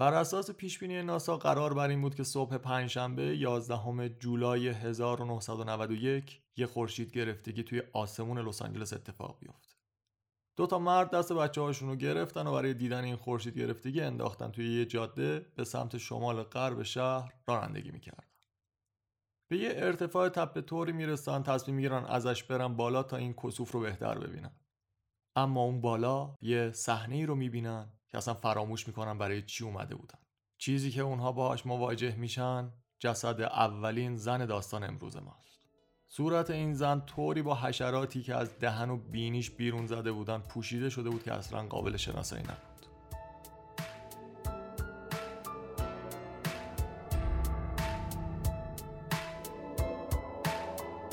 بر اساس پیشبینی ناسا قرار بر این بود که صبح پنجشنبه 11 جولای 1991 یه خورشید گرفتگی توی آسمون لس آنجلس اتفاق بیفته. دو تا مرد دست بچه هاشون رو گرفتن و برای دیدن این خورشید گرفتگی انداختن توی یه جاده به سمت شمال غرب شهر رانندگی می‌کردن. به یه ارتفاع تپه طوری می‌رسن تصمیم می‌گیرن ازش برن بالا تا این کسوف رو بهتر ببینن. اما اون بالا یه صحنه ای رو می‌بینن که اصلا فراموش می‌کنن برای چی اومده بودن. چیزی که اونها باهاش مواجه میشن جسد اولین زن داستان امروز ماست. صورت این زن طوری با حشراتی که از دهن و بینیش بیرون زده بودن پوشیده شده بود که اصلا قابل شناسایی نبود.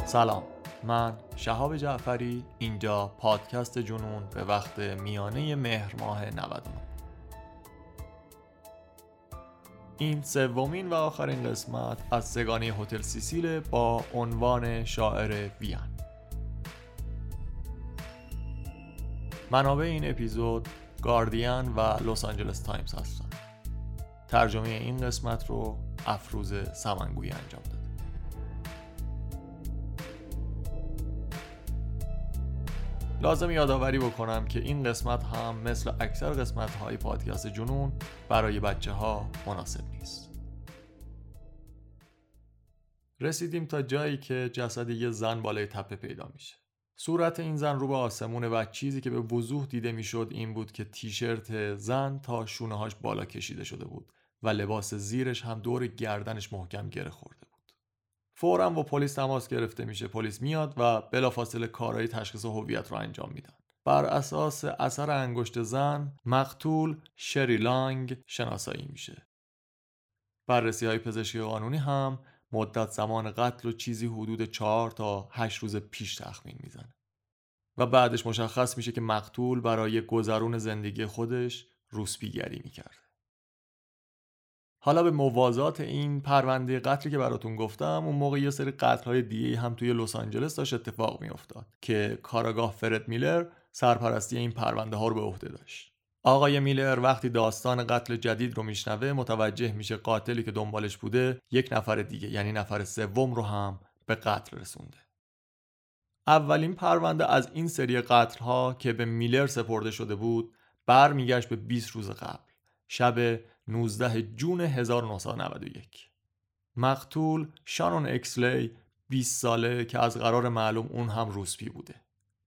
سلام. من شهاب جعفری اینجا پادکست جنون به وقت میانه مهر ماه 99 این سومین و آخرین قسمت از سه‌گانه هتل سیسیل با عنوان شاعر وین. منابع این اپیزود گاردین و لس آنجلس تایمز هستند. ترجمه این قسمت رو افروز سمنگویی انجام داد لازم یادآوری بکنم که این قسمت هم مثل اکثر قسمت های پادکست جنون برای بچه ها مناسب نیست. رسیدیم تا جایی که جسد یه زن بالای تپه پیدا میشه. صورت این زن رو به آسمونه و چیزی که به وضوح دیده می‌شد این بود که تیشرت زن تا شونه هاش بالا کشیده شده بود و لباس زیرش هم دور گردنش محکم گره خورده فورا با پلیس تماس گرفته میشه. پلیس میاد و بلافاصله کارهای تشخیص هویت رو انجام میدن. بر اساس اثر انگشت زن مقتول شری لانگ شناسایی میشه. بررسی های پزشکی قانونی هم مدت زمان قتل و چیزی حدود 4 تا 8 روز پیش تخمین می‌زنه. و بعدش مشخص میشه که مقتول برای گذرون زندگی خودش روسپیگری می‌کرده. حالا به موازات این پرونده قتلی که براتون گفتم اون موقع یه سری های دیگه هم توی لس آنجلس داشت اتفاق میافتاد که کاراگاه فرد میلر سرپرستی این پرونده ها رو به عهده داشت. آقای میلر وقتی داستان قتل جدید رو میشنوه متوجه میشه قاتلی که دنبالش بوده یک نفر دیگه یعنی نفر سوم رو هم به قتل رسونده. اولین پرونده از این سری قتل ها که به میلر سپرده شده بود برمیگشت به 20 روز قبل شب 19 جون 1991 مقتول شانون اکسلی 20 ساله که از قرار معلوم اون هم روسپی بوده.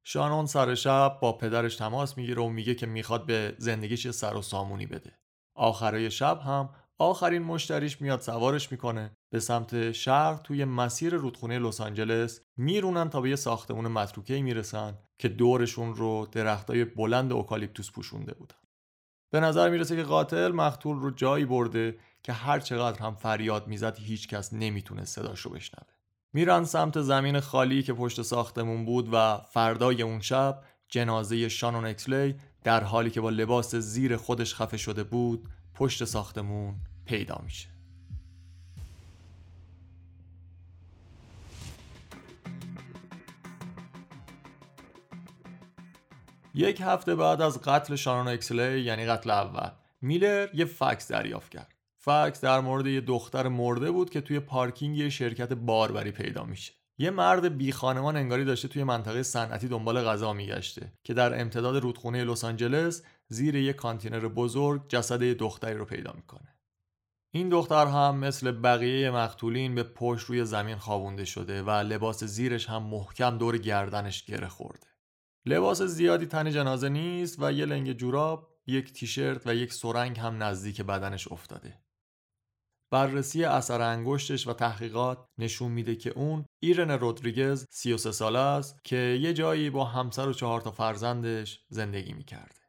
شانون سر شب با پدرش تماس می‌گیره و میگه که می‌خواد به زندگیش سر و سامونی بده. آخرای شب هم آخرین مشتریش میاد سوارش می‌کنه. به سمت شهر توی مسیر رودخونه لس آنجلس میرونن تا به یه ساختمون متروکه می‌رسن که دورشون رو درختای بلند اوکالیپتوس پوشونده بودن. به نظر می‌رسه که قاتل مقتول رو جایی برده که هر چقدر هم فریاد می‌زد هیچ کس نمی‌تونه صداش رو بشنوه. میرن سمت زمین خالی که پشت ساختمون بود و فردای اون شب جنازه شانون اکسلی در حالی که با لباس زیر خودش خفه شده بود پشت ساختمون پیدا میشه. یک هفته بعد از قتل شانون اکسلی یعنی قتل اول میلر یه فکس دریافت کرد. فکس در مورد یه دختر مرده بود که توی پارکینگ یه شرکت باربری پیدا میشه. یه مرد بی خانمان انگاری داشته توی منطقه صنعتی دنبال غذا میگشته که در امتداد رودخونه لس آنجلس زیر یه کانتینر بزرگ جسد یه دختری رو پیدا می‌کنه. این دختر هم مثل بقیه مقتولین به پشت روی زمین خوابونده شده و لباس زیرش هم محکم دور گردنش گره خورده. لباس زیادی تن جنازه نیست و یه لنگ جوراب، یک تیشرت و یک سرنگ هم نزدیک بدنش افتاده. بررسی اثر انگشتش و تحقیقات نشون میده که اون ایرن رودریگز 33 ساله است که یه جایی با همسر و چهار تا فرزندش زندگی می‌کرده.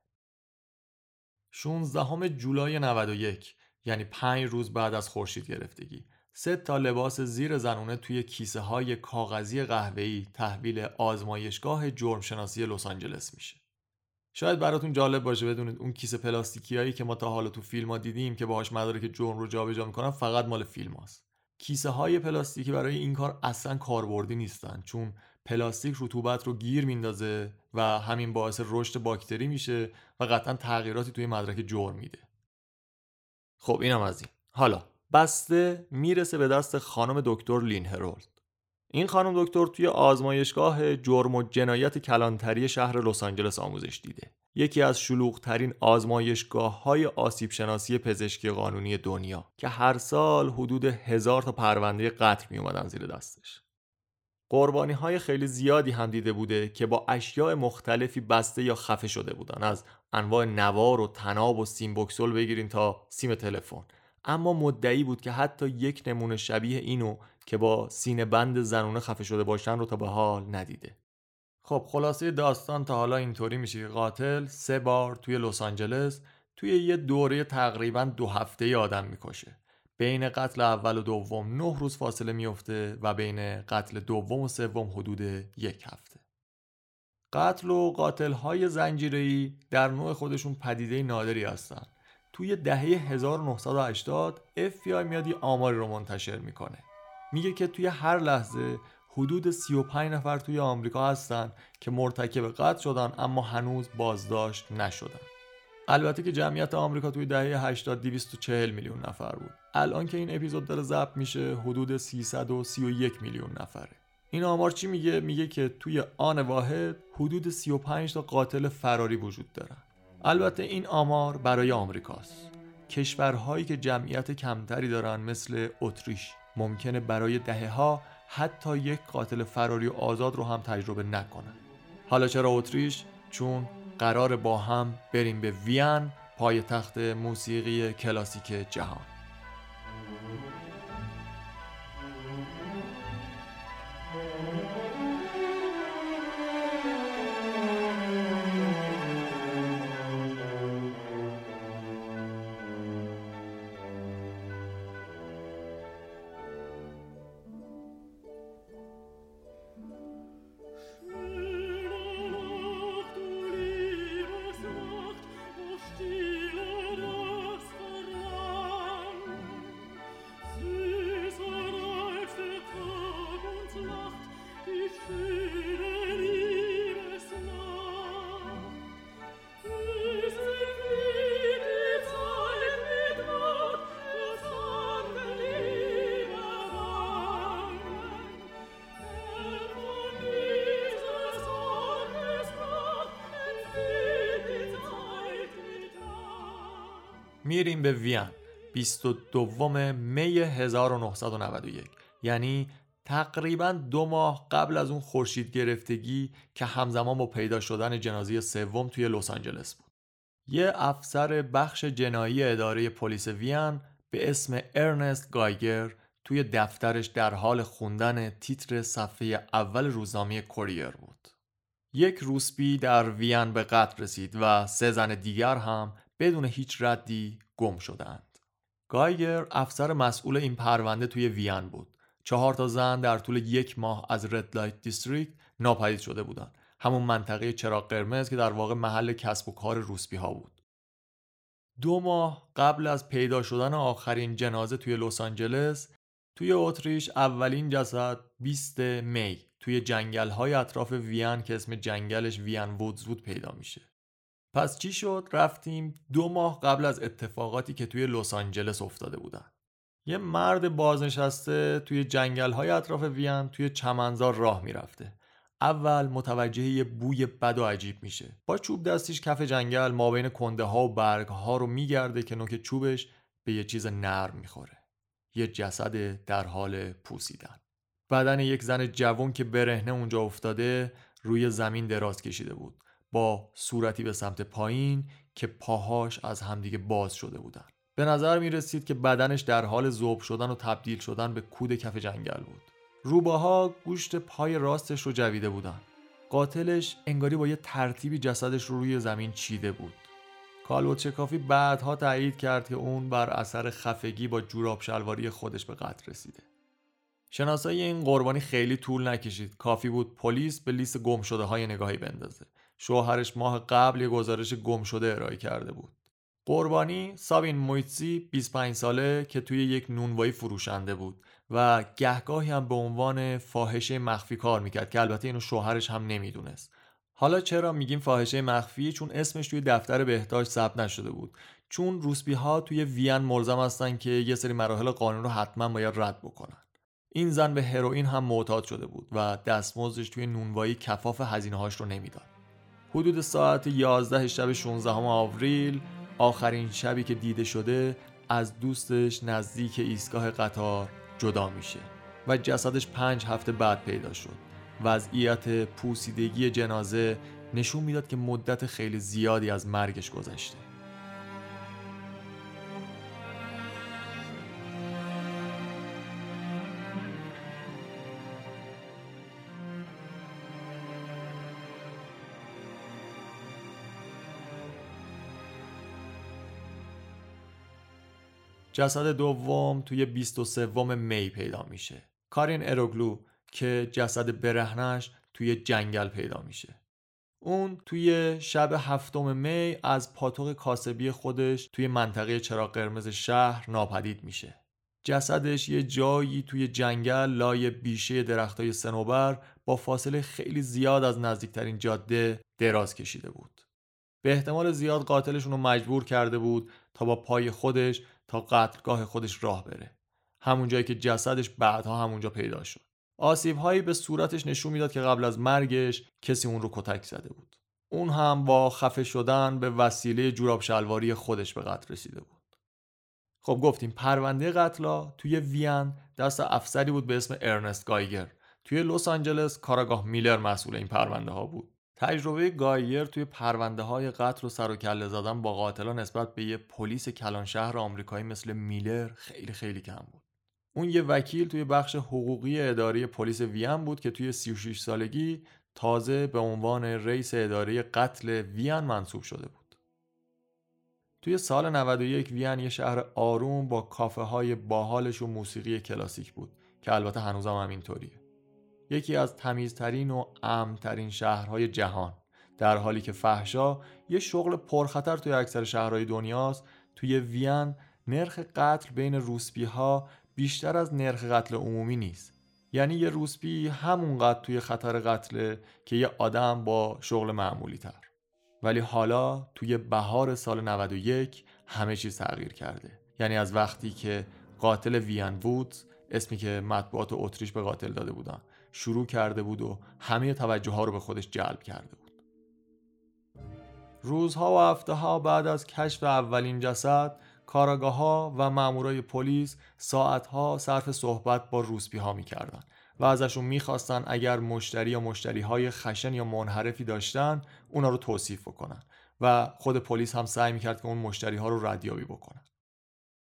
16 جولای 91 یعنی 5 روز بعد از خورشید گرفتگی سه تا لباس زیر زنونه توی کیسه های کاغذی قهوه‌ای تحویل آزمایشگاه جرم شناسی لس آنجلس میشه. شاید براتون جالب باشه بدونید اون کیسه پلاستیکیایی که ما تا حالا تو فیلم ها دیدیم که باهاش مدارک جرم رو جابجا می‌کنن فقط مال فیلم هاست. کیسه های پلاستیکی برای این کار اصلا کاربردی نیستن چون پلاستیک رطوبت رو گیر میندازه و همین باعث رشد باکتری میشه و قطعا تغییراتی توی مدرک جرم میده. خب اینم از این حالا بسته می‌رسه به دست خانم دکتر لین هرولد این خانم دکتر توی آزمایشگاه جرم و جنایت کلانتری شهر لس آنجلس آموزش دیده. یکی از شلوغترین آزمایشگاه های آسیب شناسی پزشکی قانونی دنیا که هر سال حدود هزار تا پرونده قتل می اومدن زیر دستش. قربانی های خیلی زیادی هم دیده بوده که با اشیاء مختلفی بسته یا خفه شده بودن. از انواع نوار و تناب و سیم بکسل بگیرین تا سیم تلفن. اما مدعی بود که حتی یک نمونه شبیه اینو که با سینه بند زنونه خفه شده باشن رو تا به حال ندیده. خب خلاصه داستان تا حالا اینطوری میشه که قاتل سه بار توی لس آنجلس توی یه دوره تقریبا دو هفته ای آدم می‌کشه. بین قتل اول و دوم نه روز فاصله میفته و بین قتل دوم و سوم حدود یک هفته. قتل و قاتل های زنجیری در نوع خودشون پدیده نادری هستن. توی دهه 1980 FBI میاد یه آماری رو منتشر می‌کنه. میگه که توی هر لحظه حدود 35 نفر توی آمریکا هستن که مرتکب قتل شدن اما هنوز بازداشت نشدن. البته که جمعیت آمریکا توی دهه 80 240 میلیون نفر بود. الان که این اپیزود داره ضبط میشه حدود 331 میلیون نفره. این آمار چی میگه؟ میگه که توی آن واحد حدود 35 تا قاتل فراری وجود دارن. البته این آمار برای آمریکاست. کشورهایی که جمعیت کمتری دارن مثل اتریش ممکنه برای دهه ها حتی یک قاتل فراری و آزاد رو هم تجربه نکنن. حالا چرا اتریش؟ چون قرار با هم بریم به وین پای تخت موسیقی کلاسیک جهان. میریم به وین 22 می 1991 یعنی تقریبا دو ماه قبل از اون خورشید گرفتگی که همزمان با پیدا شدن جنازه سوم توی لس آنجلس بود. یه افسر بخش جنایی اداره پلیس وین به اسم ارنست گایگر توی دفترش در حال خوندن تیتر صفحه اول روزنامه کوریر بود. یک روسبی در وین به قتل رسید و سه زن دیگر هم بدون هیچ ردی گم شدند. گایگر افسر مسئول این پرونده توی وین بود. چهار تا زن در طول یک ماه از Red Light District ناپدید شده بودند. همون منطقه چراغ قرمز که در واقع محل کسب و کار روسبی ها بود. دو ماه قبل از پیدا شدن آخرین جنازه توی لس آنجلس توی اتریش اولین جسد 20 می توی جنگل های اطراف وین که اسم جنگلش وین Woods بود پیدا میشه. پس چی شد؟ رفتیم دو ماه قبل از اتفاقاتی که توی لس آنجلس افتاده بودن. یه مرد بازنشسته توی جنگل های اطراف وین توی چمنزار راه می‌رفته. اول متوجه یه بوی بد و عجیب میشه. با چوب دستیش کف جنگل ما بین کنده ها و برگ ها رو میگرده که نوک چوبش به یه چیز نرم می‌خوره. یه جسد در حال پوسیدن. بدن یک زن جوان که برهنه اونجا افتاده روی زمین دراز کشیده بود. با صورتی به سمت پایین که پاهاش از همدیگه باز شده بودن. به نظر می رسید که بدنش در حال ذوب شدن و تبدیل شدن به کود کف جنگل بود. روباها گوشت پای راستش رو جویده بودن. قاتلش انگاری با یه ترتیبی جسدش رو روی زمین چیده بود. کالوت شکافی بعدها تایید کرد که اون بر اثر خفگی با جوراب شلواری خودش به قتل رسیده. شناسایی این قربانی خیلی طول نکشید. کافی بود پلیس به لیست گم شده های نگاهی بندازه. شوهرش ماه قبل یه گزارش گم شده ارائه کرده بود. قربانی سابین مویتسی 25 ساله که توی یک نونوایی فروشنده بود و گهگاهی هم به عنوان فاحشه مخفی کار می‌کرد که البته اینو شوهرش هم نمی‌دونست. حالا چرا میگیم فاحشه مخفی چون اسمش توی دفتر بهداشت ثبت نشده بود. چون روسبی ها توی وین ملزم هستن که یه سری مراحل قانون رو حتما باید رد بکنن. این زن به هروئین هم معتاد شده بود و دستمزدش توی نونوایی کفاف هزینه هاش رو نمی‌داد. حدود ساعت 11 شب 16 آوریل آخرین شبی که دیده شده از دوستش نزدیک ایستگاه قطار جدا میشه و جسدش پنج هفته بعد پیدا شد. وضعیت پوسیدگی جنازه نشون می‌داد که مدت خیلی زیادی از مرگش گذشته. جسد دوم توی 23 می پیدا میشه. کارین اروگلو که جسد برهنش توی جنگل پیدا میشه. اون توی شب هفتم می از پاتوق کاسبی خودش توی منطقه چراغ قرمز شهر ناپدید میشه. جسدش یه جایی توی جنگل لای بیشه درختای سنوبر با فاصله خیلی زیاد از نزدیکترین جاده دراز کشیده بود. به احتمال زیاد قاتلشون رو مجبور کرده بود تا با پای خودش قتلگاه خودش راه بره. همون جایی که جسدش بعدها همونجا پیدا شد. آسیب هایی به صورتش نشون می‌داد که قبل از مرگش کسی اون رو کتک زده بود. اون هم با خفه شدن به وسیله جوراب شلواری خودش به قتل رسیده بود. خب گفتیم پرونده قتلا توی وین دست افسری بود به اسم ارنست گایگر. توی لس آنجلس کاراگاه میلر مسئول این پرونده ها بود. تجربه گایر توی پرونده های قتل و سر و کله زدن با قاتلا نسبت به یه پلیس کلان شهر آمریکایی مثل میلر خیلی خیلی کم بود. اون یه وکیل توی بخش حقوقی اداره پلیس وین بود که توی 36 سالگی تازه به عنوان رئیس اداره قتل وین منصوب شده بود. توی سال 91 وین یه شهر آروم با کافه های باحالش و موسیقی کلاسیک بود که البته هنوزم هم اینطوریه. یکی از تمیزترین و امنترین شهرهای جهان. در حالی که فحشا یه شغل پرخطر توی اکثر شهرهای دنیاست توی وین نرخ قتل بین روسپی ها بیشتر از نرخ قتل عمومی نیست. یعنی یه روسپی همونقدر توی خطر قتله که یه آدم با شغل معمولی تر ولی حالا توی بهار سال 91 همه چیز تغییر کرده. یعنی از وقتی که قاتل وین وودز اسمی که مطبوعات اتریش به قاتل داده بودن شروع کرده بود و همه توجه ها رو به خودش جلب کرده بود. روزها و هفته ها بعد از کشف اولین جسد کاراگاه ها و مامورای پلیس ساعت ها صرف صحبت با روسپی ها می‌کردن و ازشون می‌خواستن اگر مشتری یا مشتری های خشن یا منحرفی داشتن اونا رو توصیف بکنن و خود پلیس هم سعی می‌کرد که اون مشتری ها رو ردیابی بکنن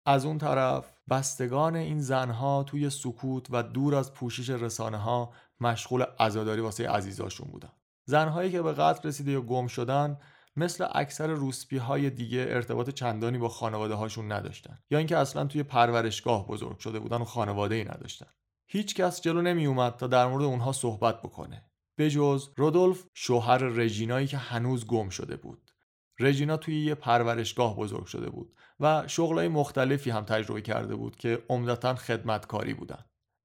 از اون طرف بستگان این زنها توی سکوت و دور از پوشش رسانه ها مشغول عزاداری واسه عزیزاشون بودن. زنهایی که به قتل رسیده یا گم شدن مثل اکثر روسپی های دیگه ارتباط چندانی با خانواده هاشون نداشتن یا اینکه اصلا توی پرورشگاه بزرگ شده بودن و خانواده ای نداشتن. هیچ کس جلو نمی اومد تا در مورد اونها صحبت بکنه. بجز رودولف شوهر رژینایی که هنوز گم شده بود. رژینا توی یه پرورشگاه بزرگ شده بود و شغلای مختلفی هم تجربه کرده بود که عمدتا خدمتکاری بودن.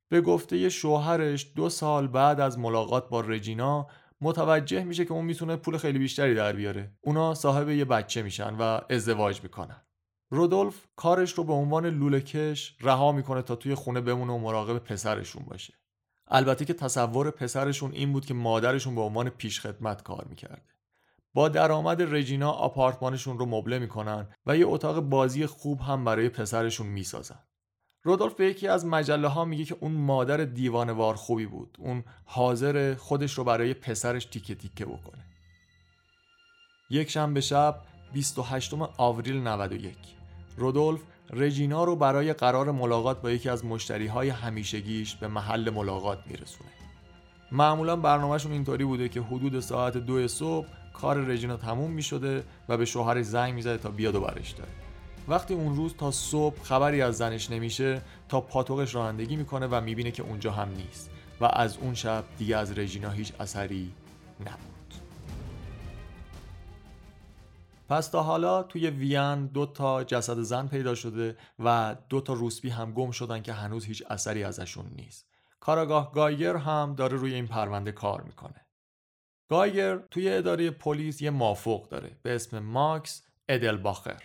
به گفته شوهرش دو سال بعد از ملاقات با رژینا متوجه میشه که اون می‌تونه پول خیلی بیشتری در بیاره. اونا صاحب یه بچه میشن و ازدواج می‌کنن. رودولف کارش رو به عنوان لولهکش رها می‌کنه تا توی خونه بمونه و مراقب پسرشون باشه. البته که تصور پسرشون این بود که مادرشون به عنوان پیشخدمت کار می‌کرده. با درآمد رژینا آپارتمانشون رو مبله می‌کنن و یه اتاق بازی خوب هم برای پسرشون می‌سازن. رودولف یکی از مجله ها میگه که اون مادر دیوانوار خوبی بود. اون حاضر خودش رو برای پسرش تیکه تیکه بکنه. یک شنبه شب 28 آوریل 91 رودولف رژینا رو برای قرار ملاقات با یکی از مشتری های همیشگیش به محل ملاقات میرسونه. معمولا برنامهشون اینطوری بوده که حدود ساعت دو صبح کار رژینا تموم می شده و به شوهرش زنگ می‌زده تا بیاد و برش داره. وقتی اون روز تا صبح خبری از زنش نمیشه تا پاتوقش رانندگی می‌کنه و می‌بینه که اونجا هم نیست و از اون شب دیگه از رژینا هیچ اثری نبود. پس تا حالا توی وین دو تا جسد زن پیدا شده و دو تا روسبی هم گم شدن که هنوز هیچ اثری ازشون نیست. کاراگاه گایگر هم داره روی این پرونده کار می‌کنه. گایگر توی اداره پلیس یه مافوق داره به اسم ماکس ادلباخر.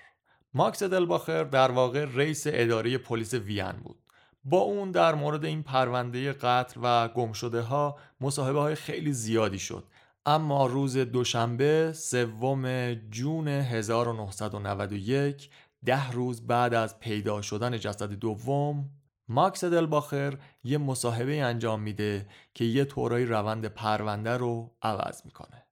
ماکس دلباخر در واقع رئیس اداره پلیس وین بود. با اون در مورد این پرونده قتل و گمشده ها مصاحبه های خیلی زیادی شد. اما روز دوشنبه سوم جون 1991 ده روز بعد از پیدا شدن جسد دوم ماکس دلباخر یه مصاحبه انجام میده که یه طورایی روند پرونده رو عوض می‌کنه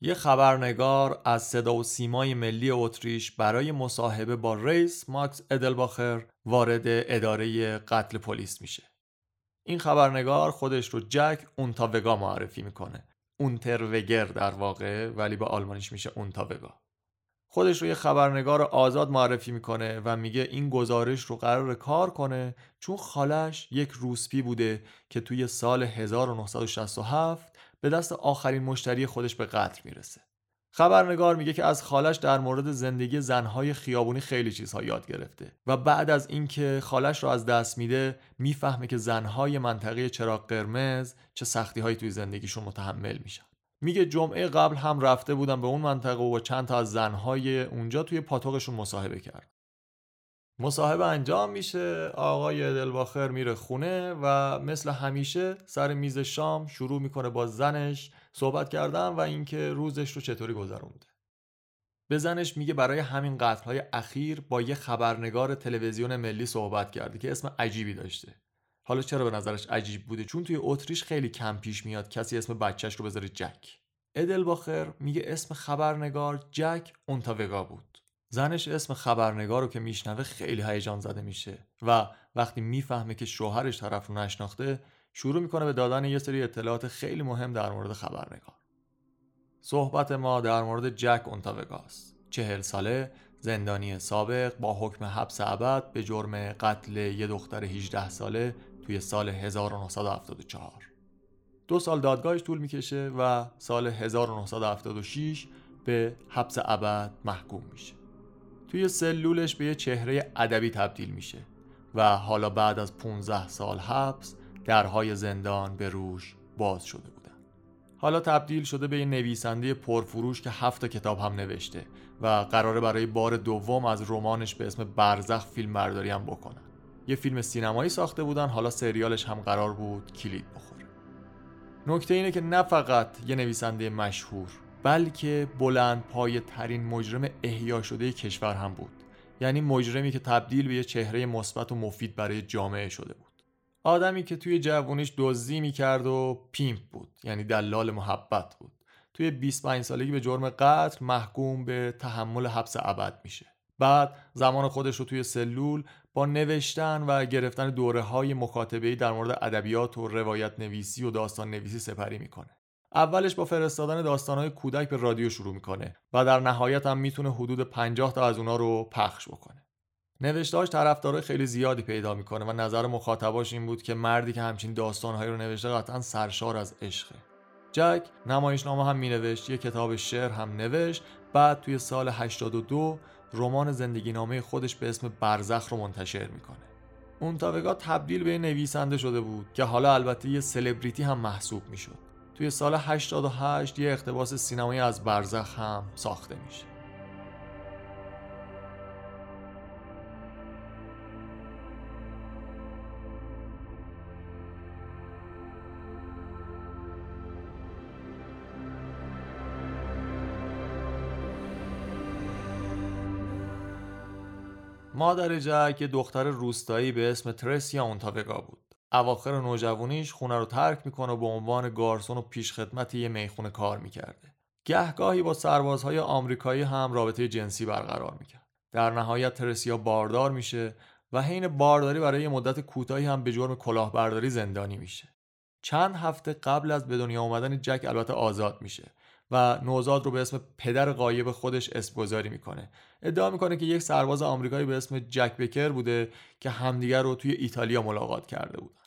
یه خبرنگار از صدا و سیمای ملی اتریش برای مصاحبه با ریس ماکس ادلباخر وارد اداره قتل پلیس میشه. این خبرنگار خودش رو جک اونتاوگا معرفی می‌کنه. اونتروگر در واقع ولی با آلمانیش میشه اونتاوگا. خودش رو یه خبرنگار آزاد معرفی می‌کنه و میگه این گزارش رو قرار کار کنه چون خالش یک روسپی بوده که توی سال 1967 به دست آخرین مشتری خودش به قتل می‌رسه. خبرنگار میگه که از خالش در مورد زندگی زنهای خیابونی خیلی چیزها یاد گرفته و بعد از اینکه خالش رو از دست میده می‌فهمه که زنهای منطقه چراغ قرمز چه سختی هایی توی زندگیشون متحمل میشن. میگه جمعه قبل هم رفته بودم به اون منطقه و چند تا از زنهای اونجا توی پاتوقشون مصاحبه کرد. مصاحبه انجام میشه آقای دلباخر میره خونه و مثل همیشه سر میز شام شروع می‌کنه با زنش صحبت کردن و اینکه روزش رو چطوری گذرونده به زنش میگه برای همین قتلهای اخیر با یه خبرنگار تلویزیون ملی صحبت کرده که اسم عجیبی داشته حالا چرا به نظرش عجیب بوده؟ چون توی اتریش خیلی کم پیش میاد کسی اسم بچهش رو بذاره جک. ادلباخر میگه اسم خبرنگار جک اونتاوگا بود. زنش اسم خبرنگار رو که میشنوه خیلی هیجان زده میشه و وقتی می‌فهمه که شوهرش طرف رو نشناخته شروع می‌کنه به دادن یه سری اطلاعات خیلی مهم در مورد خبرنگار. صحبت ما در مورد جک اونتاوگاست چهل ساله زندانی سابق با حکم حبس ابد به جرم قتل یه دختر 18 ساله توی سال 1974 دو سال دادگاهش طول می‌کشه و سال 1976 به حبس ابد محکوم میشه. توی سلولش به یه چهره ادبی تبدیل میشه و حالا بعد از 15 سال حبس درهای زندان به روش باز شده بودن. حالا تبدیل شده به یه نویسنده پرفروش که هفت کتاب هم نوشته و قراره برای بار دوم از رمانش به اسم برزخ فیلم برداری هم بکنن یه فیلم سینمایی ساخته بودن حالا سریالش هم قرار بود کلید بخوره. نکته اینه که نه فقط یه نویسنده مشهور بلکه بلند پای ترین مجرم احیا شده کشور هم بود. یعنی مجرمی که تبدیل به یه چهره مثبت و مفید برای جامعه شده بود. آدمی که توی جوونیش دزدی می‌کرد و پیمپ بود یعنی دلال محبت بود. توی 25 سالگی به جرم قتل محکوم به تحمل حبس ابد میشه. بعد زمان خودش رو توی سلول با نوشتن و گرفتن دوره های مکاتبه در مورد ادبیات و روایت نویسی و داستان نویسی سپری می‌کنه. اولش با فرستادن داستانهای کودک به رادیو شروع می‌کنه و در نهایت هم می‌تونه حدود 50 تا از اونا رو پخش بکنه. نوشتهاش طرفدارای خیلی زیادی پیدا می‌کنه و نظر مخاطباش این بود که مردی که همچین داستانهایی رو نوشته قطعا سرشار از عشقه. جک نمایشنامه هم مینوشت یه کتاب شعر هم نوشت بعد توی سال 82 رمان زندگی نامه خودش به اسم برزخ رو منتشر می‌کنه. اون تبدیل به نویسنده شده بود که حالا البته یه سلبریتی هم محسوب می‌شد. توی سال 88 یه اقتباس سینمایی از برزخ هم ساخته میشه. مادر جک دختر روستایی به اسم ترسیا اونتاوگا بود. اواخر نوجوانیش خونه رو ترک می‌کنه و به عنوان گارسون و پیشخدمت یه می‌خونه کار می‌کرده. گهگاهی با سربازهای آمریکایی هم رابطه جنسی برقرار می‌کرد. در نهایت ترسیا باردار میشه و حین بارداری برای یه مدت کوتاهی هم به جرم کلاهبرداری زندانی میشه. چند هفته قبل از به دنیا آمدن جک البته آزاد میشه. و نوزاد رو به اسم پدر قایب خودش اسمگذاری می‌کنه. ادعا می‌کنه که یک سرباز آمریکایی به اسم جک بکر بوده که همدیگر رو توی ایتالیا ملاقات کرده بودن.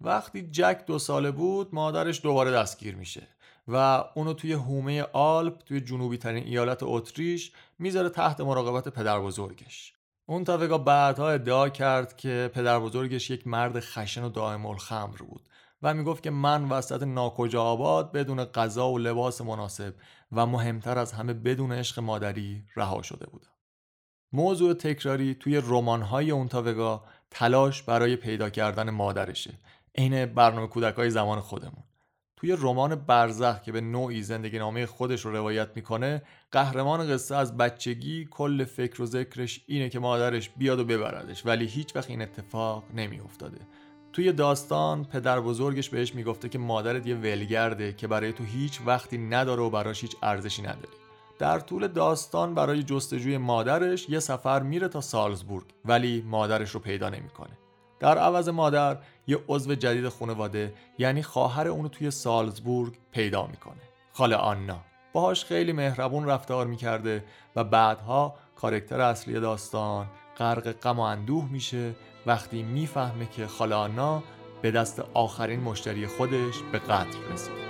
وقتی جک دو ساله بود مادرش دوباره دستگیر میشه و اونو توی هومه آلپ توی جنوبی ترین ایالت اتریش می‌ذاره تحت مراقبت پدر بزرگش. اون تاوگا بعدها ادعا کرد که پدر بزرگش یک مرد خشن و دائم الخمر بود. و می‌گفت که من وسط ناکجا آباد بدون غذا و لباس مناسب و مهمتر از همه بدون عشق مادری رها شده بودم. موضوع تکراری توی رمان‌های اونتاوگا تلاش برای پیدا کردن مادرشه عین برنامه کودک های زمان خودمون. توی رمان برزخ که به نوعی زندگی نامه خودش رو روایت می‌کنه قهرمان قصه از بچگی کل فکر و ذکرش اینه که مادرش بیاد و ببردش ولی هیچ وقت این اتفاق نمیافتاده. توی داستان پدر بزرگش بهش می‌گفته که مادرت یه ولگرده که برای تو هیچ وقتی نداره و براش هیچ ارزشی نداری. در طول داستان برای جستجوی مادرش یه سفر میره تا سالزبورگ ولی مادرش رو پیدا نمی‌کنه. در عوض مادر یه عضو جدید خانواده یعنی خواهر اونو توی سالزبورگ پیدا می‌کنه. خاله آنا. باهاش خیلی مهربون رفتار می‌کرده و بعدها کارکتر اصلی داستان غرق غم و اندوه میشه وقتی می‌فهمه که خاله آنا به دست آخرین مشتری خودش به قتل رسیده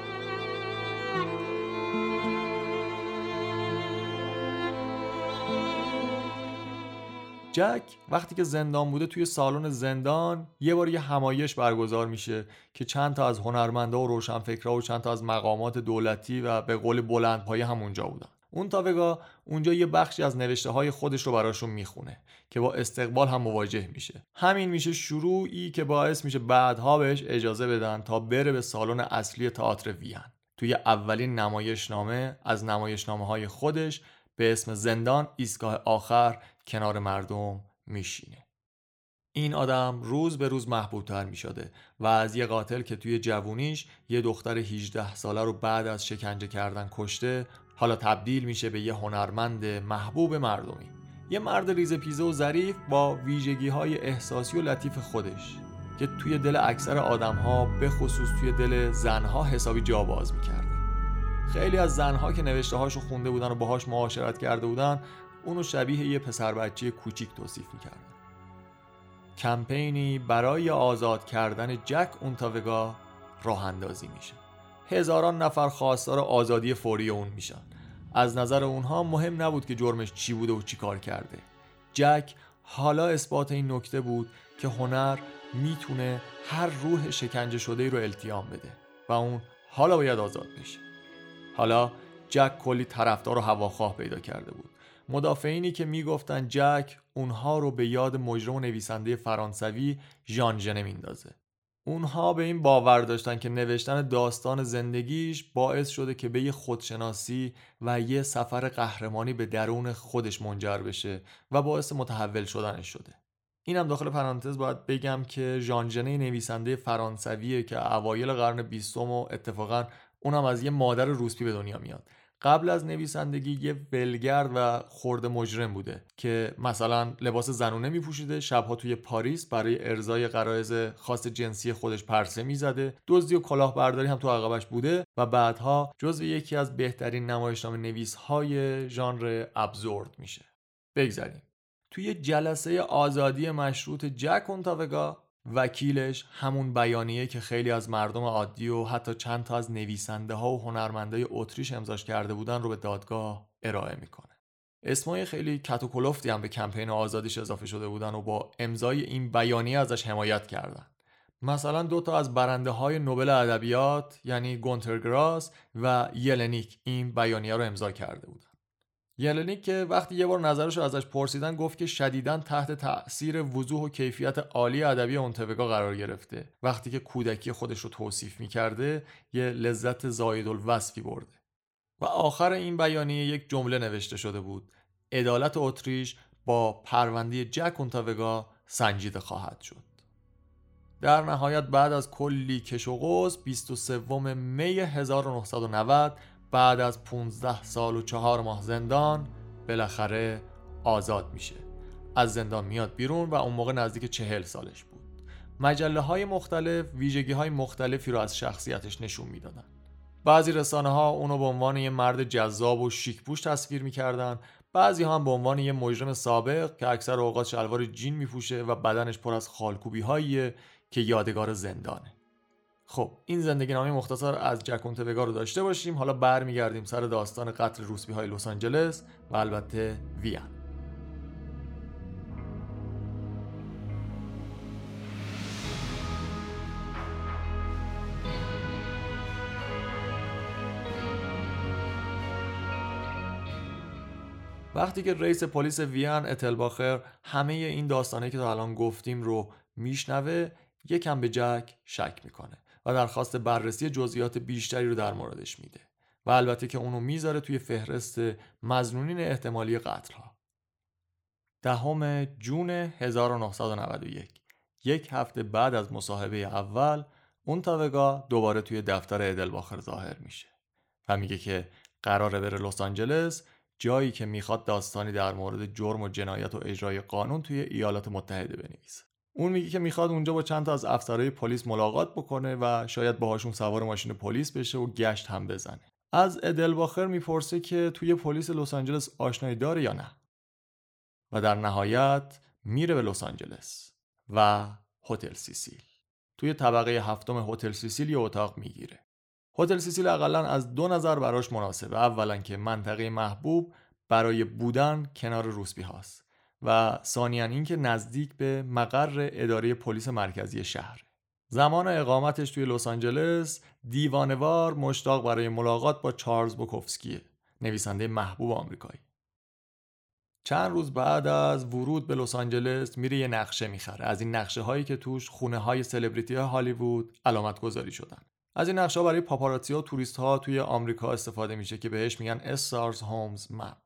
جک وقتی که زندان بوده توی سالن زندان یه بار یه همایش برگزار میشه که چند تا از هنرمندا و روشنفکرا و چند تا از مقامات دولتی و به قول بلندپایه هم اونجا بودن. اون تاوگا اونجا یه بخشی از نوشته های خودش رو براشون می‌خونه که با استقبال هم مواجه میشه. همین میشه شروعی که باعث میشه بعدها بهش اجازه بدن تا بره به سالن اصلی تئاتر وین. توی اولین نمایشنامه از نمایشنامه های خودش به اسم زندان ایستگاه آخر کنار مردم میشینه. این آدم روز به روز محبوبتر می شده و از یه قاتل که توی جوونیش یه دختر 18 ساله رو بعد از شکنجه کردن کشته حالا تبدیل میشه به یه هنرمند محبوب مردمی. یه مرد ریز پیزه و ظریف با ویژگی های احساسی و لطیف خودش که توی دل اکثر آدم ها به خصوص توی دل زنها حسابی جا باز می‌کرده. خیلی از زنها که نوشته هاشو خونده بودن و باهاش معاشرت کرده بودن اونو شبیه یه پسر بچه کوچیک توصیف می‌کردن. کمپینی برای آزاد کردن جک اونتاوگا راه اندازی میشه. هزاران نفر خواستار آزادی فوری اون میشن. از نظر اونها مهم نبود که جرمش چی بوده و چی کار کرده. جک حالا اثبات این نکته بود که هنر می‌تونه هر روح شکنجه شده رو التیام بده و اون حالا باید آزاد بشه. حالا جک کلی طرفدار و هواخواه پیدا کرده بود. مدافعینی که می‌گفتن جک اونها رو به یاد مجرم و نویسنده فرانسوی ژان ژنه میندازه. اونها به این باور داشتن که نوشتن داستان زندگیش باعث شده که به یه خودشناسی و یه سفر قهرمانی به درون خودش منجر بشه و باعث متحول شدنش شده. اینم داخل پرانتز باید بگم که ژانژنه نویسنده فرانسویه که اوایل قرن بیستم و اتفاقا اونم از یه مادر روسپی به دنیا میاد. قبل از نویسندگی یه ولگرد و خرد مجرم بوده که مثلا لباس زنونه میپوشیده شبها توی پاریس برای ارزای قرائز خاص جنسی خودش پرسه می‌زده دزدی و کلاهبرداری هم تو عقبش بوده و بعدها جزو یکی از بهترین نمایشنامه نویس های ژانر ابزورد میشه. بگذریم. توی جلسه آزادی مشروط جک اونتاوگا وکیلش همون بیانیه که خیلی از مردم عادی و حتی چند تا از نویسنده ها و هنرمندای اتریش امضاش کرده بودن رو به دادگاه ارائه می‌کنه. اسمای خیلی کت هم به کمپین آزادیش اضافه شده بودن و با امضای این بیانیه ازش حمایت کردن. مثلا دو تا از برنده های نوبل ادبیات یعنی گونترگراس و یلنیک این بیانیه رو امضا کرده بودن. یلنیک که وقتی یه بار نظرش رو ازش پرسیدن گفت که شدیدا تحت تاثیر وضوح و کیفیت عالی ادبی اونتوگا قرار گرفته. وقتی که کودکی خودش رو توصیف می‌کرده یه لذت زاید الوصفی برده. و آخر این بیانیه یک جمله نوشته شده بود. عدالت اتریش با پرونده جک اونتوگا سنجیده خواهد شد. در نهایت بعد از کلی کش و قوس 23 می 1990 بعد از 15 سال و چهار ماه زندان بالاخره آزاد میشه. از زندان میاد بیرون و اون موقع نزدیک چهل سالش بود. مجله های مختلف ویژگی های مختلفی رو از شخصیتش نشون می‌دادن. بعضی رسانه ها اونو به عنوان یه مرد جذاب و شیکپوش تصویر می‌کردن. بعضی هم به عنوان یه مجرم سابق که اکثر اوقات شلوار جین میپوشه و بدنش پر از خالکوبی هاییه که یادگار زندانه. خب این زندگی نامه مختصر از جکونت وگا رو داشته باشیم. حالا برمیگردیم سر داستان قتل روسبی های لس آنجلس و البته وین. وقتی که رئیس پلیس وین اتلباخر همه این داستانه که تا الان گفتیم رو میشنوه یکم به جک شک می‌کنه. و درخواست بررسی جزئیات بیشتری رو در موردش میده و البته که اونو می‌ذاره توی فهرست مزنونین احتمالی قتل ها دهم جون 1991 یک هفته بعد از مصاحبه اول اون تاوگا دوباره توی دفتر ادلباخر ظاهر میشه و میگه که قراره بره لس آنجلس جایی که می‌خواد داستانی در مورد جرم و جنایت و اجرای قانون توی ایالات متحده بنویسه. اون میگه که می‌خواد اونجا با چند تا از افسرهای پلیس ملاقات بکنه و شاید باهاشون سوار ماشین پلیس بشه و گشت هم بزنه. از ادلباخر می‌پرسه که توی پلیس لس آنجلس آشنایی داره یا نه؟ و در نهایت میره به لس آنجلس و هتل سیسیل. توی طبقه هفتم هتل سیسیل یه اتاق می‌گیره. هتل سیسیل اقلا از دو نظر براش مناسبه. اولا که منطقه محبوب برای بودن کنار روسبی هاست. و ثانیا اینکه نزدیک به مقر اداره پلیس مرکزی شهر. زمان اقامتش توی لس آنجلس دیوانوار مشتاق برای ملاقات با چارلز بوکوفسکیه نویسنده محبوب آمریکایی. چند روز بعد از ورود به لس آنجلس میره یه نقشه می‌خره. از این نقشه هایی که توش خونه های سلبریتی هالیوود علامت گذاری شدن. از این نقشه برای پاپاراتی و توریست ها توی آمریکا استفاده میشه که بهش میگن استارز هومز مپ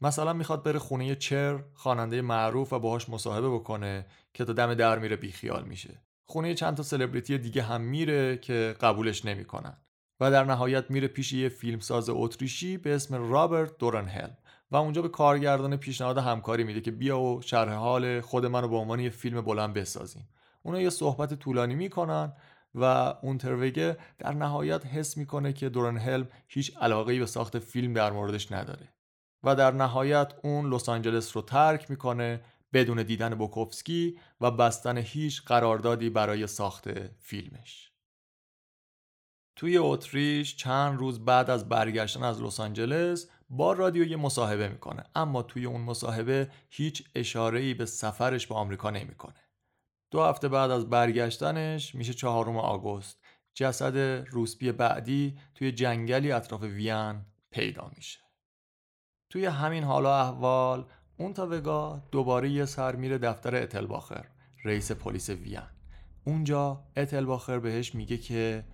مثلا می‌خواد بره خونه چر خواننده معروف و باهاش مصاحبه بکنه که تا دم در میره بیخیال میشه. خونه چند تا سلبریتی دیگه هم میره که قبولش نمی‌کنن. و در نهایت میره پیش یه فیلمساز اتریشی به اسم رابرت دورنهل. و اونجا به کارگردان پیشنهاد همکاری میده که بیا و شرح حال خود من رو به عنوان یه فیلم بلند بسازیم. اونا یه صحبت طولانی می‌کنن و اون تروگه در نهایت حس می‌کنه که دورنهلم هیچ علاقه به ساخت فیلم در موردش نداره. و در نهایت اون لس آنجلس رو ترک می‌کنه بدون دیدن بوکوفسکی و بستن هیچ قراردادی برای ساخت فیلمش. توی اتریش چند روز بعد از برگشتن از لس آنجلس با رادیو یه مصاحبه می‌کنه اما توی اون مصاحبه هیچ اشاره‌ای به سفرش به آمریکا نمی‌کنه. دو هفته بعد از برگشتنش میشه چهارم آگوست. جسد روسبی بعدی توی جنگلی اطراف وین پیدا میشه. توی همین حالا احوال اون تا وگا دوباره یه سر میره دفتر اتلباخر رئیس پلیس وین. اونجا اتلباخر بهش میگه که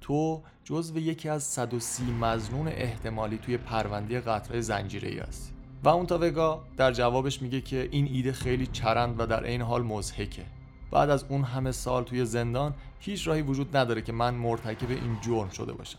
تو جزو یکی از 130 مزنون احتمالی توی پرونده قطرهای زنجیره ای هستی. و اون تا وگا در جوابش میگه که این ایده خیلی چرند و در این حال مزهکه بعد از اون همه سال توی زندان هیچ راهی وجود نداره که من مرتکب این جرم شده باشم.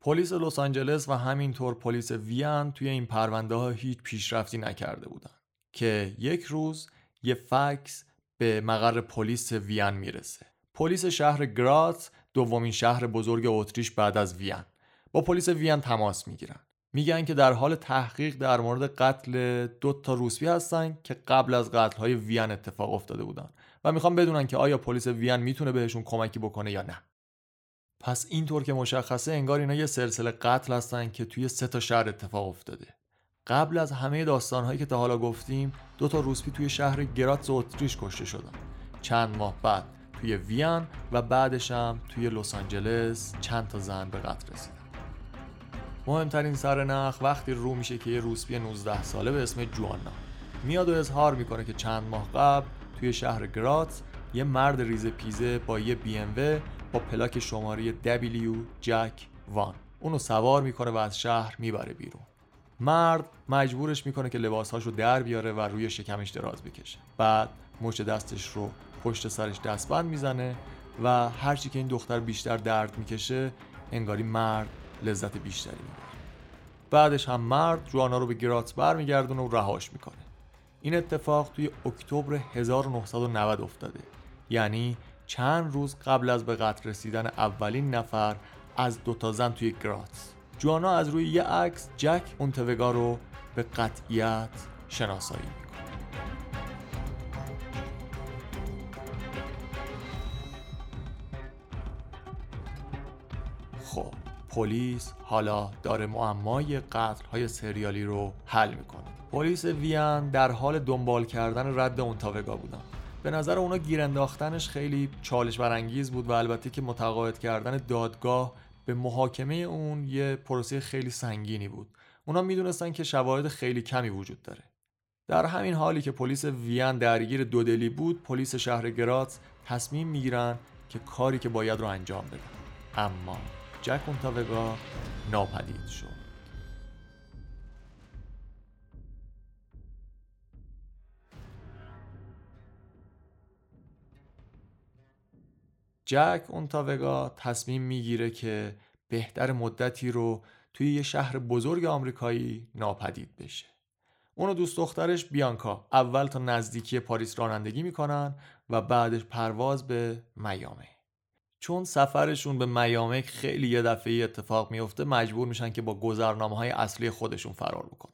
پلیس لس آنجلس و همینطور پلیس وین توی این پرونده ها هیچ پیشرفتی نکرده بودن که یک روز یه فکس به مقر پلیس وین می‌رسه. پلیس شهر گراتس دومین شهر بزرگ اتریش بعد از وین. با پلیس وین تماس می‌گیرن. میگن که در حال تحقیق در مورد قتل دو تا روسپی هستن که قبل از قتل های وین اتفاق افتاده بودن و می‌خوان بدونن که آیا پلیس وین می‌تونه بهشون کمکی بکنه یا نه. پس اینطور که مشخصه انگار اینا یه سلسله قتل هستن که توی سه تا شهر اتفاق افتاده. قبل از همه داستانهایی که تا حالا گفتیم دو تا روسپی توی شهر گراتز اتریش کشته شدن. چند ماه بعد توی وین و بعدش هم توی لس آنجلس چند تا زن به قتل رسیدن. مهمترین سر نخ وقتی رو میشه که یه روسپی 19 ساله به اسم جوانا. میاد و اظهار می‌کنه که چند ماه قبل توی شهر گراتز یه مرد ریز پیزه با یه ام با پلاک شماره W جک وان اونو سوار می‌کنه و از شهر می‌بره بیرون. مرد مجبورش می‌کنه که لباسهاش رو در بیاره و روی شکمش دراز بکشه. بعد مچ دستش رو پشت سرش دستبند می‌زنه و هرچی که این دختر بیشتر درد می‌کشه انگاری مرد لذت بیشتری می‌بره. بعدش هم مرد جوانا رو به گراتس برمیگردونه و رهاش می‌کنه. این اتفاق توی اکتبر 1990 افتاده. یعنی چند روز قبل از به قتل رسیدن اولین نفر از دوتا زن توی گراتس. جوانا از روی یه عکس جک اونتوگا رو به قطعیت شناسایی خب پلیس حالا داره معمای قتل های سریالی رو حل می‌کنه. پلیس وین در حال دنبال کردن رد اونتاوگا بودن. به نظر اونا گیر انداختنش خیلی چالش برانگیز بود و البته که متقاعد کردن دادگاه به محاکمه اون یه پروسه خیلی سنگینی بود. اونا می‌دونستن که شواهد خیلی کمی وجود داره. در همین حالی که پلیس وین درگیر دودلی بود پلیس شهر گراتس تصمیم می‌گیرن که کاری که باید رو انجام بدن. اما جک اونتاوگا ناپدید شد. جک اونتاوگا تصمیم می‌گیره که بهتر مدتی رو توی یه شهر بزرگ آمریکایی ناپدید بشه. اونو دوست دخترش بیانکا اول تا نزدیکی پاریس رانندگی می‌کنن و بعدش پرواز به میامه چون سفرشون به میامک خیلی یه دفعه اتفاق میفته مجبور میشن که با گذرنامه های اصلی خودشون فرار بکنن.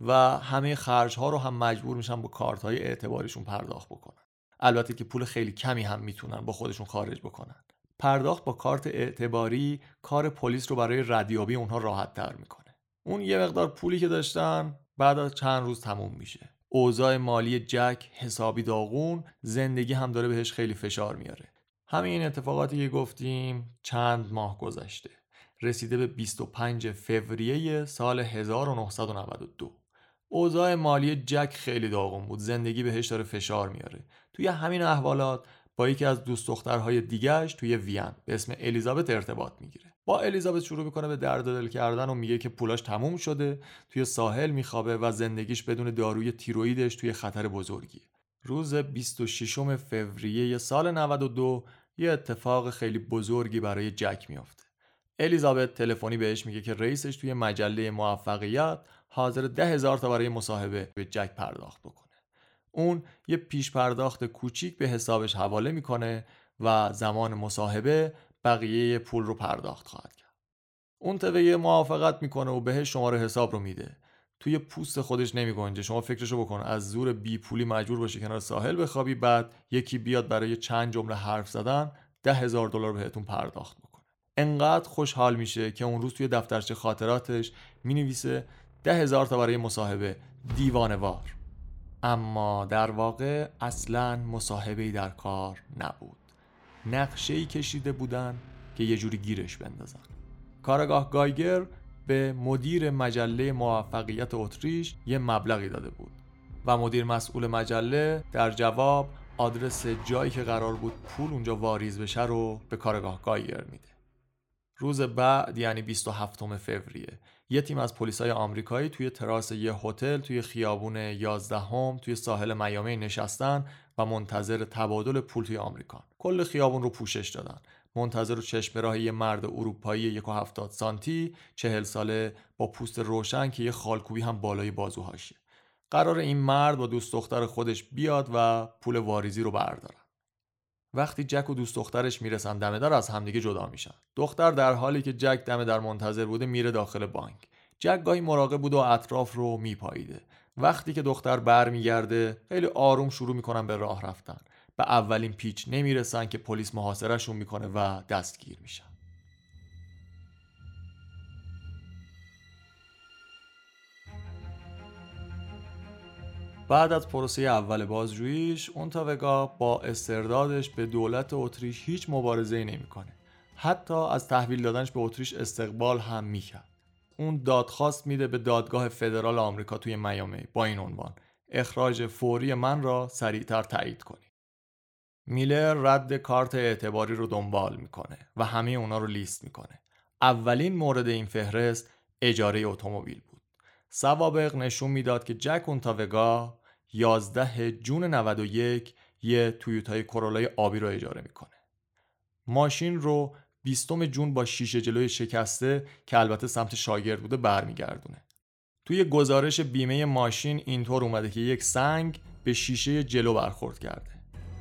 و همه خرج ها رو هم مجبور میشن با کارت های اعتباریشون پرداخت بکنن. البته که پول خیلی کمی هم می‌تونن با خودشون خارج بکنن. پرداخت با کارت اعتباری کار پلیس رو برای ردیابی اونها راحت تر می‌کنه. اون یه مقدار پولی که داشتن بعد از چند روز تموم میشه. اوضاع مالی جک حسابی داغون زندگی هم داره بهش خیلی فشار میاره. همه این اتفاقاتی که گفتیم چند ماه گذشته. رسیده به 25 فوریه سال 1992 اوضاع مالی جک خیلی داغون بود. زندگی بهش داره فشار میاره. توی همین احوالات با یکی از دوست دخترهای دیگهش توی وین به اسم الیزابت ارتباط می‌گیره. با الیزابت شروع می‌کنه به درد دل کردن و میگه که پولاش تموم شده توی ساحل میخوابه و زندگیش بدون داروی تیرویدش توی خطر بزرگی روز 26 فوریه سال 92 یه اتفاق خیلی بزرگی برای جک میافته. الیزابت تلفنی بهش میگه که رئیسش توی مجله موفقیت حاضر ده هزار تا برای مصاحبه به جک پرداخت بکنه. اون یه پیش پرداخت کوچیک به حسابش حواله می‌کنه و زمان مصاحبه بقیه پول رو پرداخت خواهد کرد. اون طبقه موافقت می‌کنه و بهش شماره حساب رو میده. توی پوست خودش نمی شما فکرشو بکن. از زور بی پولی مجبور باشی کنار ساحل بخوابی بعد یکی بیاد برای چند جمله حرف زدن ده هزار دلار بهتون پرداخت بکنه. انقدر خوشحال میشه که اون روز توی دفترچه خاطراتش می‌نویسه ده هزار تا برای مصاحبه. دیوانوار. اما در واقع اصلا مصاحبه در کار نبود. نقشه ای کشیده بودن که یه جوری گیرش بندازن. کارگاه گایگر به مدیر مجله موفقیت اتریش یه مبلغی داده بود و مدیر مسئول مجله در جواب آدرس جایی که قرار بود پول اونجا واریز بشه رو به کارگاه گایگر میده. روز بعد یعنی 27 فوریه یه تیم از پلیسای آمریکایی توی تراس یه هتل توی خیابون 11 هم توی ساحل میامی نشستن و منتظر تبادل پول توی آمریکا. کل خیابون رو پوشش دادن. منتظر و چشم راه یه مرد اروپایی 1.70 سانتی چهل ساله با پوست روشن که یه خالکوبی هم بالای بازوهاشه. قرار این مرد با دوست دختر خودش بیاد و پول واریزی رو بردارن. وقتی جک و دوست دخترش می‌رسن دم در از همدیگه جدا میشن. دختر در حالی که جک دم در منتظر بوده میره داخل بانک. جک گاهی مراقب بود و اطراف رو میپاییده. وقتی که دختر برمیگرده خیلی آروم شروع می‌کنن به راه رفتن. به اولین پیچ نمی‌رسن که پلیس محاصرهشون می‌کنه و دستگیر میشن. بعد از پروسه اول بازجوییش اونتاوگا با استردادش به دولت اتریش هیچ مبارزه‌ای نمی‌کنه. حتی از تحویل دادنش به اتریش استقبال هم می‌کرد. اون دادخواست میده به دادگاه فدرال آمریکا توی میامی با این عنوان اخراج فوری من را سریعتر تایید کنید. میلر رد کارت اعتباری رو دنبال می‌کنه و همه اونا رو لیست می‌کنه. اولین مورد این فهرست اجاره اتومبیل بود. سوابق نشون می‌داد که جک اونتاوگا 11 جون 91 یه تویوتای کرولای آبی رو اجاره می‌کنه. ماشین رو 20 جون با شیشه جلوی شکسته که البته سمت شاگرد بوده برمیگردونه. توی گزارش بیمه ماشین اینطور اومده که یک سنگ به شیشه جلو برخورد کرده.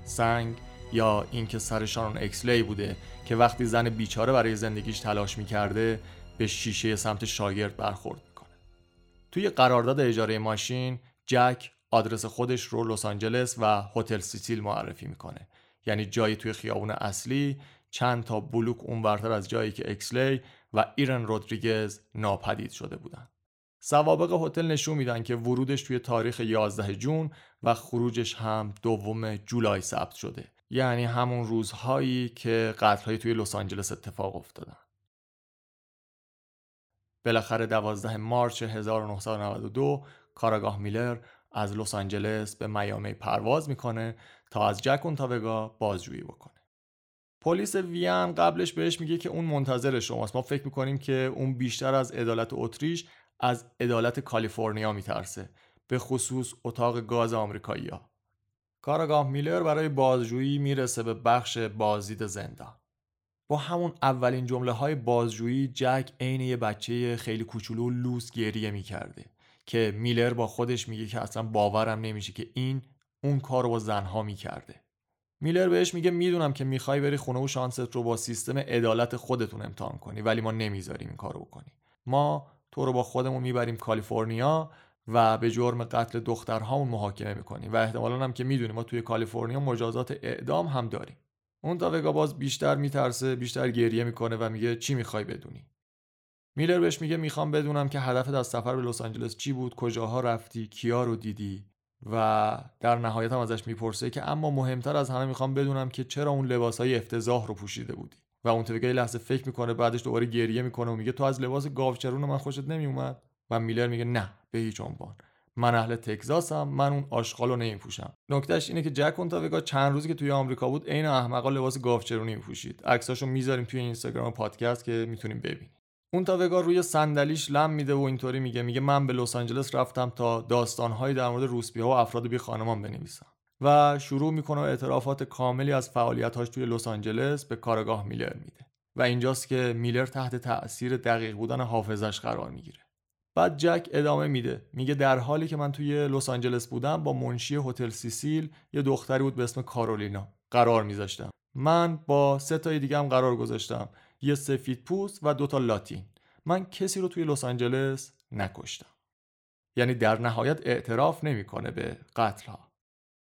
سنگ یا اینکه سر شانون اکسلی بوده که وقتی زن بیچاره برای زندگیش تلاش می‌کرده به شیشه سمت شاگرد برخورد توی قرارداد اجاره ماشین جک آدرس خودش رو لس آنجلس و هتل سیسیل معرفی می‌کنه. یعنی جایی توی خیابون اصلی چند تا بلوک اونورتر از جایی که اکسلی و ایرن رودریگز ناپدید شده بودن. سوابق هتل نشون میدن که ورودش توی تاریخ 11 جون و خروجش هم دوم جولای ثبت شده. یعنی همون روزهایی که قتلهایی توی لس آنجلس اتفاق افتادن. بالاخره 12 مارچ 1992 کاراگاه میلر از لس آنجلس به میامی پرواز می‌کنه تا از جک اونتاوگا بازجویی بکنه. پلیس وین قبلش بهش میگه که اون منتظر شماست. ما فکر می‌کنیم که اون بیشتر از عدالت اتریش از عدالت کالیفرنیا میترسه به خصوص اتاق گاز آمریکایی ها. کاراگاه میلر برای بازجویی می‌رسه به بخش بازدید زندان. با همون اولین جمله های بازجویی جک عین یه بچه خیلی کوچولو لوس گریه می‌کرده. که میلر با خودش میگه که اصلا باورم نمیشه که این اون کار رو با زنها می‌کرده. میلر بهش میگه می‌دونم که می‌خوای بری خونه و شانست رو با سیستم عدالت خودتون امتحان کنی ولی ما نمی‌ذاریم این کارو بکنی. ما تو رو با خودمون می‌بریم کالیفرنیا و به جرم قتل دخترهامون محاکمه می‌کنیم و احتمالا هم که می‌دونیم ما توی کالیفرنیا مجازات اعدام هم داریم. اون تا وگا باز بیشتر میترسه بیشتر گریه می‌کنه و میگه چی می‌خوای بدونی؟ میلر بهش میگه می‌خوام بدونم که هدفت از سفر به لس آنجلس چی بود کجاها رفتی کیا رو دیدی؟ و در نهایت هم ازش می‌پرسه که اما مهمتر از همه می‌خوام بدونم که چرا اون لباسهای افتضاح رو پوشیده بودی. و اون توگه لحظه فکر می‌کنه بعدش دوباره گریه می‌کنه و میگه تو از لباس گاوچرون من خوشت نمیومد؟ و میلر میگه نه به هیچ عنوان. من اهل تگزاسم من اون آشغال رو نمیپوشم. نکتهش اینه که جک اونتاوگا چند روزی که توی آمریکا بود عین احمقا لباس گاوچرونی میپوشید. عکساشو می‌ذاریم توی اینستاگرام پادکست که می‌تونیم ببینیم. اون تا روی صندلیش لم میده و اینطوری میگه. میگه من به لس آنجلس رفتم تا داستانهایی در مورد روسپی ها و افراد بی خانمان بنویسم. و شروع می‌کنه اعترافات کاملی از فعالیتاش توی لس آنجلس به کارگاه میلر میده. و اینجاست که میلر تحت تاثیر دقیق بودن حافظش قرار می‌گیره. بعد جک ادامه میده. میگه در حالی که من توی لس آنجلس بودم با منشی هتل سیسیل یه دختری بود به اسم کارولینا قرار میذاشتم. من با سه تای دیگه هم قرار گذاشتم. یه سفید پوست و دوتا لاتین. من کسی رو توی لس آنجلس نکشتم. یعنی در نهایت اعتراف نمی‌کنه به قتل ها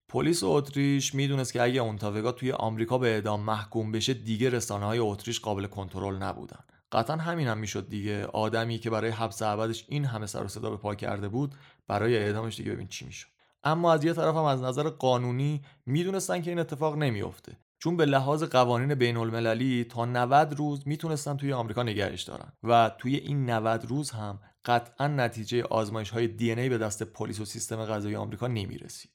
پلیس اتریش می‌دونست که اگه اونتاوگا توی آمریکا به اعدام محکوم بشه دیگه رسانه های اتریش قابل کنترل نبودن. قطعا همین هم می‌شد دیگه. آدمی که برای حبس ابدش این همه سر و صدا به پا کرده بود برای اعدامش دیگه ببین چی می‌شد. اما از یه طرف هم از نظر قانونی می‌دونستن که این اتفاق نمیافته. چون به لحاظ قوانین بین المللی تا 90 روز می‌تونستن توی آمریکا نگهش دارن. و توی این 90 روز هم قطعا نتیجه آزمایش های دی ای به دست پلیس و سیستم قضایی آمریکا نمی‌رسید.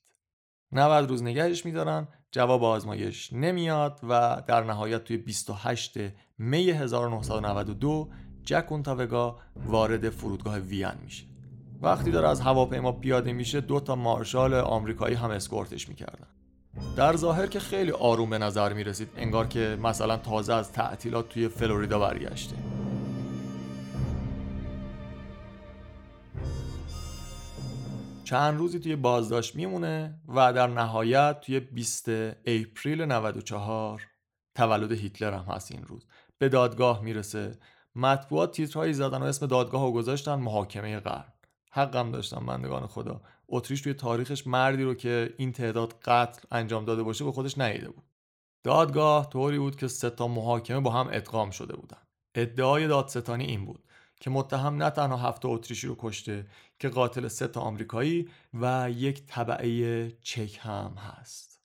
90 روز نگهش میدارن جواب آزمایش نمیاد و در نهایت توی 28 می 1992 جک اونتاوگا وارد فرودگاه وین میشه. وقتی داره از هواپیما پیاده میشه دو تا مارشال آمریکایی هم اسکورتش می‌کردن. در ظاهر که خیلی آروم به نظر می رسید انگار که مثلا تازه از تعطیلات توی فلوریدا برگشته. چند روزی توی بازداشت میمونه و در نهایت توی 20 اپریل 94 تولد هیتلر هم هست این روز. به دادگاه می‌رسه. مطبوعات تیترهایی زدن و اسم دادگاه رو گذاشتن محاکمه قرن حقم داشتم بندگان خدا. اتریش توی تاریخش مردی رو که این تعداد قتل انجام داده باشه به خودش نیده بود. دادگاه طوری بود که سه تا محاکمه با هم ادغام شده بودن. ادعای دادستانی این بود که متهم نه تنها هفته اتریشی رو کشته که قاتل سه تا آمریکایی و یک طبعه چک هم هست.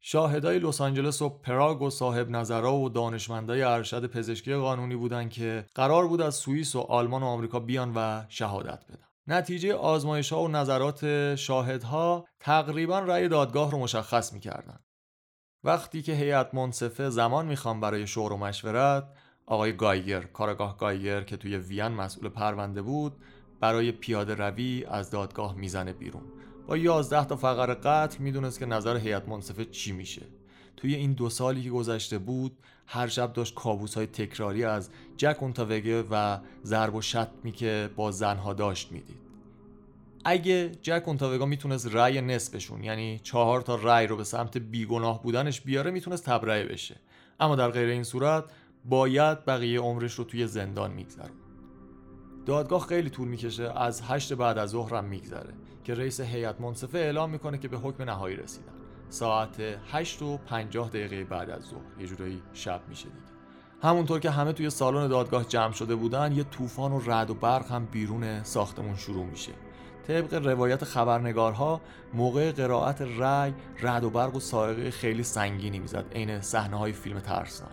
شاهدای لس آنجلس و پراگ و صاحب نظرها و دانشمندای ارشد پزشکی قانونی بودند که قرار بود از سوئیس و آلمان و آمریکا بیان و شهادت بدن. نتیجه آزمایش ها و نظرات شاهدها تقریبا رأی دادگاه رو مشخص می‌کردن. وقتی که هیئت منصفه زمان می‌خوام برای شور و مشورت آقای گایگر کارگاه گایگر که توی وین مسئول پرونده بود برای پیاده روی از دادگاه می‌زنه بیرون با 11 تا فقر قتل می‌دونست که نظر هیئت منصفه چی میشه توی این دو سالی که گذشته بود هر شب داشت کابوس های تکراری از جک اونتاوگه و ضرب و شتمی که با زنها داشت می‌دید. اگه جک اونتاوگا می‌تونست رأی نصفشون یعنی چهار تا رأی رو به سمت بیگناه بودنش بیاره می‌تونست تبرئه بشه. اما در غیر این صورت باید بقیه عمرش رو توی زندان میگذرون. دادگاه خیلی طول می‌کشه از هشت بعد از ظهرم میگذره که رئیس هیئت منصفه اعلام می‌کنه که به حکم نهایی رسیدن. ساعت 8 و 50 دقیقه بعد از ظهر. یه جورایی شب میشه دیگه. همونطور که همه توی سالن دادگاه جمع شده بودن یه طوفان و رد و برق هم بیرون ساختمون شروع میشه. طبق روایت خبرنگارها موقع قرائت رأی رد و برق و سائقه خیلی سنگینی می‌زد. عین صحنه های فیلم ترسناک.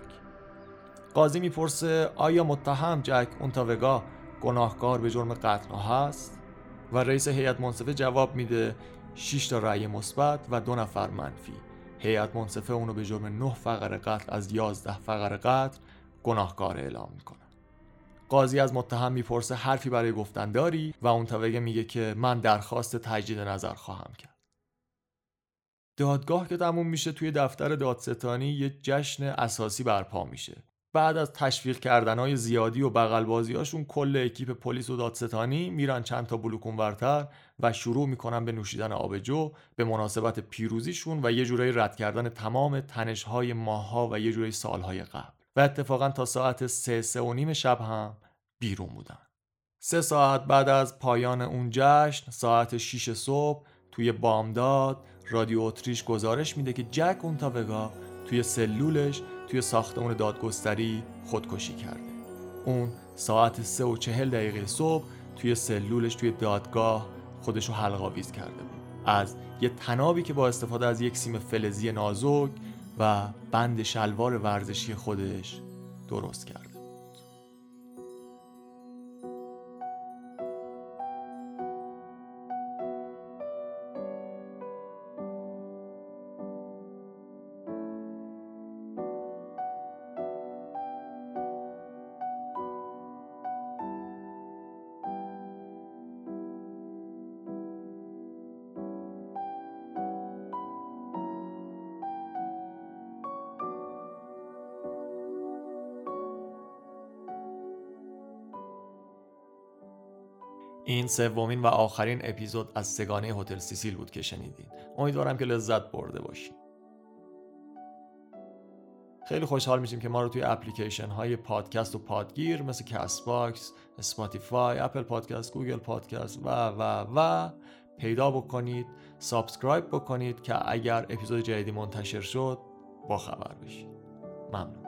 قاضی می‌پرسه آیا متهم جک اونتاوگا گناهکار به جرم قتل هست و رئیس هیئت منصفه جواب میده 6 تا رأی مثبت و دو نفر منفی. هیئت منصفه اونو به جرم 9 فقر قتل از 11 فقر قتل گناهکار اعلام می‌کنه. قاضی از متهم می‌پرسه حرفی برای گفتن داری؟ و اون توگه میگه که من درخواست تجدید نظر خواهم کرد. دادگاه که تموم میشه توی دفتر دادستانی یه جشن اساسی برپا میشه. بعد از تشویق کردنهای زیادی و بغل کل اکیپ پلیس و دادستانی میرن چند تا بلوکون ورتر و شروع می‌کنن به نوشیدن آبجو به مناسبت پیروزیشون و یه جورایی رد کردن تمام تنشهای ماها و یه جورایی سالهای قبل. و اتفاقا تا ساعت سه سه و نیم شب هم بیرون بودن. سه ساعت بعد از پایان اون جشن ساعت 6 صبح توی بامداد رادیو اتریش گزارش میده که جک اونتاوگا توی سلولش توی ساختمون دادگستری خودکشی کرده. اون ساعت سه و چهل دقیقه صبح توی سلولش توی دادگاه خودشو حلقاویز کرده بود. از یه تنابی که با استفاده از یک سیم فلزی نازک و بند شلوار ورزشی خودش درست کرد. این سومین و آخرین اپیزود از سه‌گانه هتل سیسیل بود که شنیدین امیدوارم که لذت برده باشید. خیلی خوشحال میشیم که ما رو توی اپلیکیشن های پادکست و پادگیر مثل Castbox، Spotify، Apple Podcast، Google Podcast و و و پیدا بکنید subscribe بکنید که اگر اپیزود جدیدی منتشر شد با خبر بشید. ممنون.